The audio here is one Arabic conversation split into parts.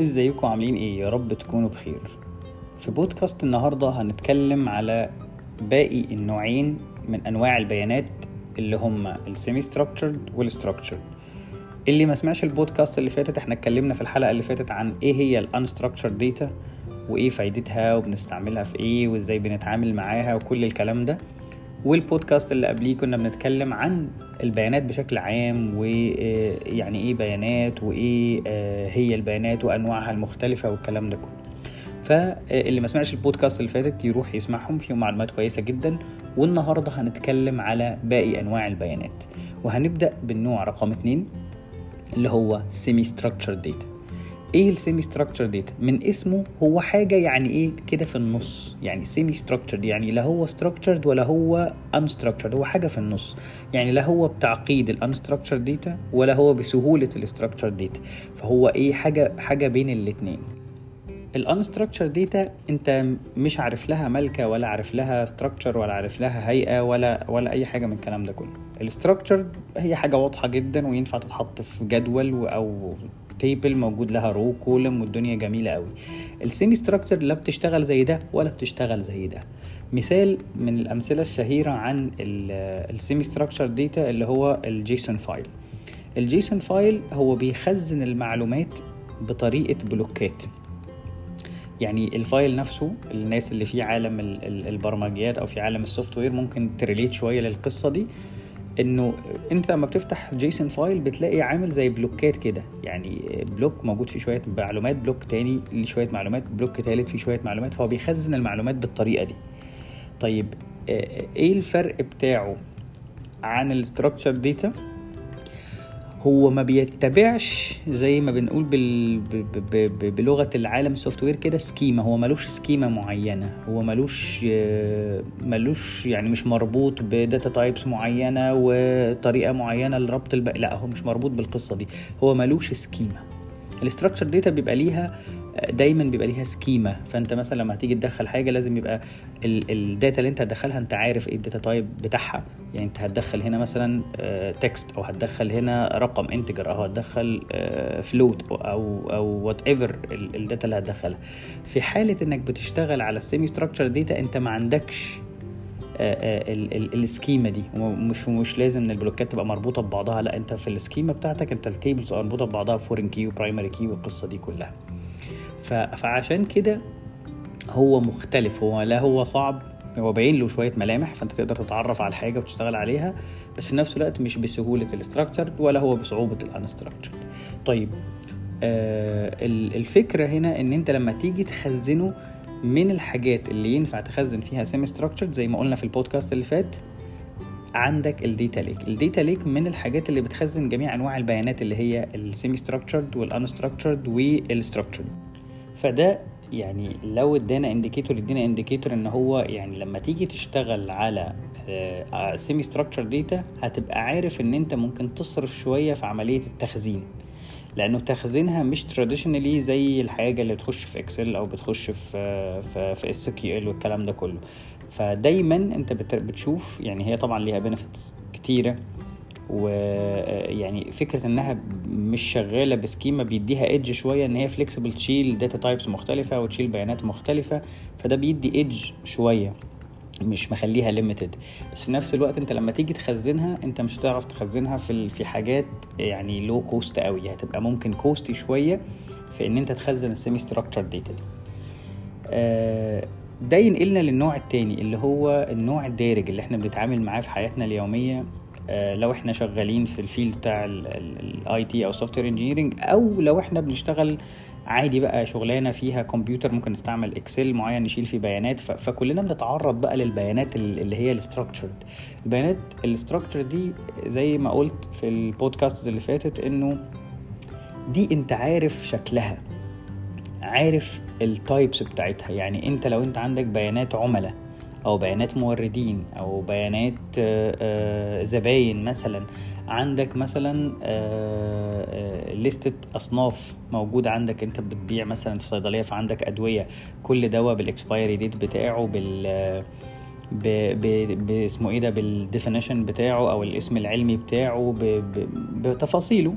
ازيكم؟ عاملين إيه؟ يا رب تكونوا بخير. في بودكاست النهاردة هنتكلم على باقي النوعين من أنواع البيانات اللي هم ال semi-structured وال structured اللي ما سمعش البودكاست اللي فاتت إحنا اتكلمنا في الحلقة اللي فاتت عن إيه هي ال unstructured data وايه فايدتها وبنستعملها في إيه وازاي بنتعامل معاها وكل الكلام ده. والبودكاست اللي قبليه كنا بنتكلم عن البيانات بشكل عام ويعني إيه بيانات وايه هي البيانات وأنواعها المختلفة والكلام ده كله. فاللي ما سمعش البودكاست اللي فاتت يروح يسمعهم فيهم معلومات كويسة جدا. والنهاردة هنتكلم على باقي أنواع البيانات. وهنبدأ بالنوع رقم اتنين اللي هو semi-structured data إيه ال semi-structured data من اسمه هو حاجة يعني إيه كده في النص. يعني semi-structured يعني لا هو structured ولا هو unstructured هو حاجة في النص. يعني لا هو بتعقيد ال unstructured data ولا هو بسهولة ال structured data فهو إيه حاجة حاجة بين الاثنين ال unstructured data انت مش عارف لها ملكه ولا عارف لها structure ولا عارف لها هيئة ولا ولا أي حاجة من الكلام ده كله. ال structured هي حاجة واضحة جدا وينفع تتحط في جدول أو table موجود لها row column والدنيا جميلة قوي. ال semi-structured لا بتشتغل زي ده ولا بتشتغل زي ده. مثال من الأمثلة الشهيرة عن ال semi-structured data اللي هو ال JSON file ال JSON file هو بيخزن المعلومات بطريقة بلوكات. يعني ال file نفسه الناس اللي في عالم البرمجيات أو في عالم ال software ممكن to relate شوية للقصة دي. إنه أنت لما بتفتح JSON file بتلاقي عامل زي بلوكات كده. يعني بلوك موجود فيه شوية معلومات بلوك تاني ليه شوية معلومات بلوك تالت فيه شوية معلومات فهو بيخزن المعلومات بالطريقة دي. طيب إيه الفرق بتاعه عن ال structured data هو ما بيتبعش زي ما بنقول بال... بلغة العالم ال software كده schema هو ملوش schema معينة. هو ملوش ملوش يعني مش مربوط ب data types معينة وطريقة معينة لربط الب... لا هو مش مربوط بالقصة دي. هو ملوش schema ال structured data بيبقى ليها دايما بيبقى ليها schema فأنت مثلا لما هتيجي تدخل حاجة لازم يبقى ال data اللي أنت هتدخلها أنت عارف إيه ال data type بتاعها. يعني أنت هتدخل هنا مثلا text أو هتدخل هنا رقم integer أو هتدخل float أو أو whatever ال data اللي هتدخلها. في حالة إنك بتشتغل على ال semi-structured data أنت ما عندكش ال schema دي. ومش مش لازم إن البلوكات تبقى مربوطة ببعضها لأ أنت في ال schema بتاعتك أنت ال tables مربوطة ببعضها foreign key و primary key والقصة دي كلها. فعشان كده هو مختلف. هو لا هو صعب هو باين له شوية ملامح فأنت تقدر تتعرف على الحاجة وتشتغل عليها بس في نفس الوقت مش بسهولة ال structured ولا هو بصعوبة ال unstructured طيب آه الفكرة هنا إن أنت لما تيجي تخزنه من الحاجات اللي ينفع تخزن فيها semi-structured زي ما قلنا في البودكاست اللي فات عندك ال data lake ال data lake من الحاجات اللي بتخزن جميع أنواع البيانات اللي هي ال semi-structured وال unstructured وال structured فده يعني لو ادانا indicator ادينا indicator إن هو يعني لما تيجي تشتغل على semi-structured data هتبقى عارف إن أنت ممكن تصرف شوية في عملية التخزين. لأنه تخزينها مش traditionally زي الحاجة اللي بتخش في Excel أو بتخش في في في SQL والكلام ده كله. فدايما أنت بتشوف يعني هي طبعا ليها benefits كتيرة. ويعني فكرة إنها مش شغالة ب schema بيديها edge شوية إن هي flexible تشيل data types مختلفة وتشيل بيانات مختلفة فده بيدي edge شوية مش مخليها limited بس في نفس الوقت أنت لما تيجي تخزنها أنت مش هتعرف تخزنها في في حاجات يعني low cost قوي هتبقى ممكن costy شوية في إن أنت تخزن السيمي ستراكشر داتا دي ده ينقلنا للنوع التاني اللي هو النوع الدارج اللي إحنا بنتعامل معاه في حياتنا اليومية. لو إحنا شغالين في ال field بتاع ال IT أو software engineering أو لو إحنا بنشتغل عادي بقى شغلانة فيها كمبيوتر ممكن نستعمل Excel معين نشيل فيه بيانات فكلنا بنتعرض بقى للبيانات اللي هي ال structured البيانات ال structured دي زي ما قلت في البودكاست اللي فاتت إنه دي أنت عارف شكلها عارف ال types بتاعتها. يعني أنت لو أنت عندك بيانات عملاء أو بيانات موردين أو بيانات زباين مثلا. عندك مثلا لستة أصناف موجودة عندك أنت بتبيع مثلا في صيدلية فعندك أدوية. كل دواء بال expiry date بتاعه بال باسمه إيه ده بال definition بتاعه أو الاسم العلمي بتاعه. بتفاصيله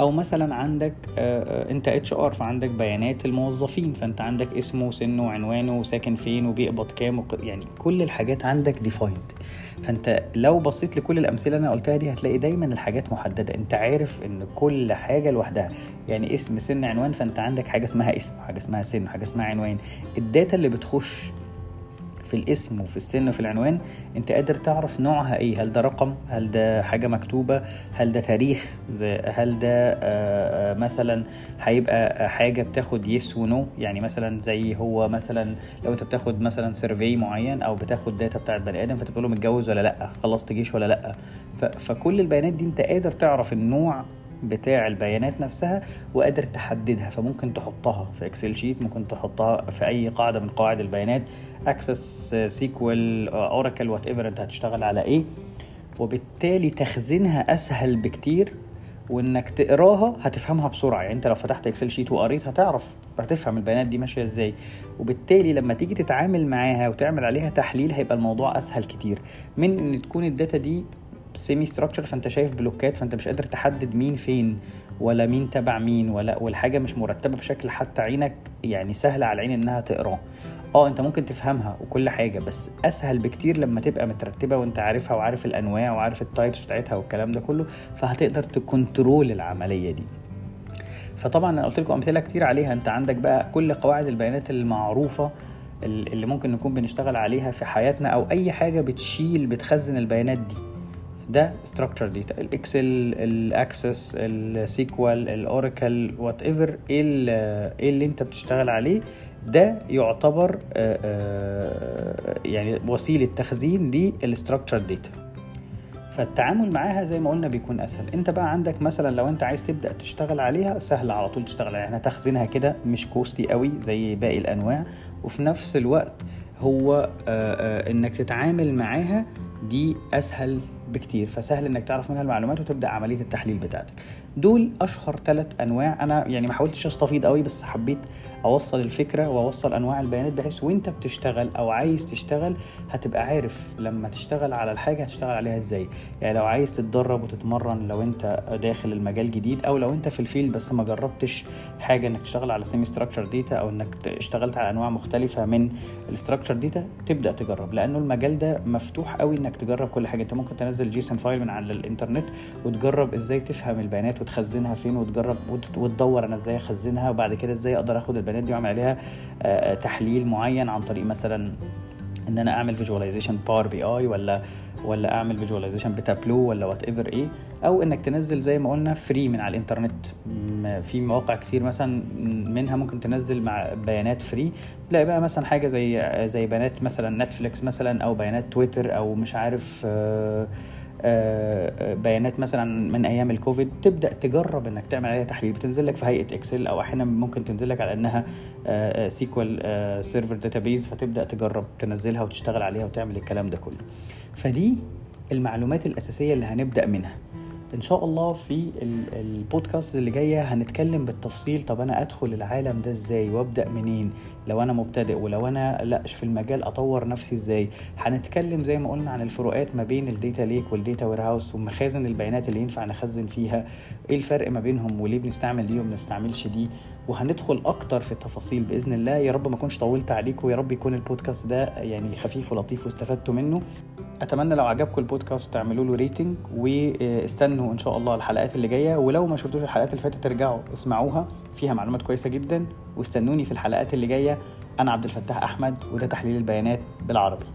أو مثلا عندك آه، أنت HR فعندك بيانات الموظفين فأنت عندك اسمه وسنه وعنوانه وساكن فين وبيقبض كام. يعني كل الحاجات عندك defined فأنت لو بصيت لكل الأمثلة اللي أنا قلتها دي هتلاقي دايما الحاجات محددة أنت عارف إن كل حاجة لوحدها يعني اسم سن عنوان فأنت عندك حاجة اسمها اسم حاجة اسمها سن حاجة اسمها عنوان ال data اللي بتخش في الاسم وفي السن وفي العنوان انت قادر تعرف نوعها إيه؟ هل ده رقم؟ هل ده حاجة مكتوبة؟ هل ده تاريخ؟ هل ده آه، آه، مثلا هيبقى حاجة بتاخد yes و no يعني مثلا زي هو مثلا لو انت بتاخد مثلا survey معين أو بتاخد data بتاعت بني آدم فتقول له متجوز ولا لأ؟ خلصت جيش ولا لأ؟ فكل البيانات دي انت قادر تعرف النوع بتاع البيانات نفسها وقادر تحددها فممكن تحطها في Excel sheet ممكن تحطها في أي قاعدة من قواعد البيانات Access SQL Oracle whatever أنت هتشتغل على إيه. وبالتالي تخزينها أسهل بكتير وإنك تقراها هتفهمها بسرعة. يعني أنت لو فتحت Excel sheet وقريت هتعرف هتفهم البيانات دي ماشية إزاي. وبالتالي لما تيجي تتعامل معاها وتعمل عليها تحليل هيبقى الموضوع أسهل كتير. من إن تكون ال data دي semi structure فأنت شايف block ات فأنت مش قادر تحدد مين فين ولا مين تبع مين ولا والحاجة مش مرتبة بشكل حتى عينك يعني سهله على العين إنها تقراه آه أنت ممكن تفهمها وكل حاجة بس أسهل بكتير لما تبقى مترتبة وأنت عارفها وعارف الأنواع وعارف ال types بتاعتها والكلام ده كله فهتقدر ت control العملية دي. فطبعا أنا قلت لكم أمثلة كتير عليها. أنت عندك بقى كل قواعد البيانات المعروفة اللي ممكن نكون بنشتغل عليها في حياتنا أو أي حاجة بتشيل بتخزن البيانات دي. ده structure data ال Excel ال Access ال SQL ال Oracle whatever إيه اللي أنت بتشتغل عليه ده يعتبر آه، آه، يعني وسيلة تخزين لل structure data فالتعامل معاها زي ما قلنا بيكون أسهل. أنت بقى عندك مثلا لو أنت عايز تبدأ تشتغل عليها سهل على طول تشتغل عليها. تخزينها كده مش costy قوي زي باقي الأنواع. وفي نفس الوقت هو آه، إنك تتعامل معاها دي أسهل بكتير فسهل إنك تعرف منها المعلومات وتبدأ عملية التحليل بتاعتك. دول أشهر ثلاث أنواع. أنا يعني ما حاولتش استفيض قوي بس حبيت أوصل الفكرة وأوصل أنواع البيانات بحيث وأنت بتشتغل أو عايز تشتغل هتبقى عارف لما تشتغل على الحاجة هتشتغل عليها إزاي. يعني لو عايز تتدرب وتتمرن لو أنت داخل المجال جديد أو لو أنت في الفيلد بس ما جربتش حاجة إنك تشتغل على semi structure data أو إنك اشتغلت على أنواع مختلفة من ال structure data تبدأ تجرب. لأنه المجال ده مفتوح قوي إنك تجرب كل حاجة. أنت ممكن تنزل JSON file من على الانترنت وتجرب إزاي تفهم البيانات وتخزنها فين وتجرب وتدور أنا إزاي اخزنها وبعد كده إزاي أقدر اخد البيانات دي واعمل عليها آه، آه، تحليل معين عن طريق مثلا إن أنا أعمل visualization Power BI ولا ولا أعمل visualization ب Tableau ولا whatever إيه. أو إنك تنزل زي ما قلنا free من على الإنترنت. في مواقع كتير مثلا منها ممكن تنزل مع بيانات free تلاقي بقى مثلا حاجة زي زي بيانات مثلا Netflix مثلا أو بيانات تويتر أو مش عارف آه بيانات مثلا من أيام الكوفيد تبدأ تجرب إنك تعمل عليها تحليل. بتنزل لك في هيئة Excel أو أحيانا ممكن تنزل لك على إنها SQL Server database فتبدأ تجرب تنزلها وتشتغل عليها وتعمل الكلام ده كله. فدي المعلومات الأساسية اللي هنبدأ منها. إن شاء الله في البودكاست اللي جاية هنتكلم بالتفصيل طب أنا أدخل العالم ده إزاي وأبدأ منين؟ لو أنا مبتدئ ولو أنا لأ في المجال أطور نفسي إزاي؟ هنتكلم زي ما قلنا عن الفروقات ما بين ال data lake وال data warehouse ومخازن البيانات اللي ينفع نخزن فيها. إيه الفرق ما بينهم وليه بنستعمل دي وما بنستعملش دي؟ وهندخل أكتر في التفاصيل بإذن الله. يا رب ما أكونش طولت عليكم ويا رب يكون البودكاست ده يعني خفيف ولطيف واستفدتوا منه. أتمنى لو عجبكم البودكاست تعملوا له ريتنج واستنوا إن شاء الله الحلقات اللي جاية. ولو ما شفتوش الحلقات اللي فاتت ترجعوا اسمعوها فيها معلومات كويسة جدا. واستنوني في الحلقات اللي جاية. أنا عبد الفتاح أحمد وده تحليل البيانات بالعربي.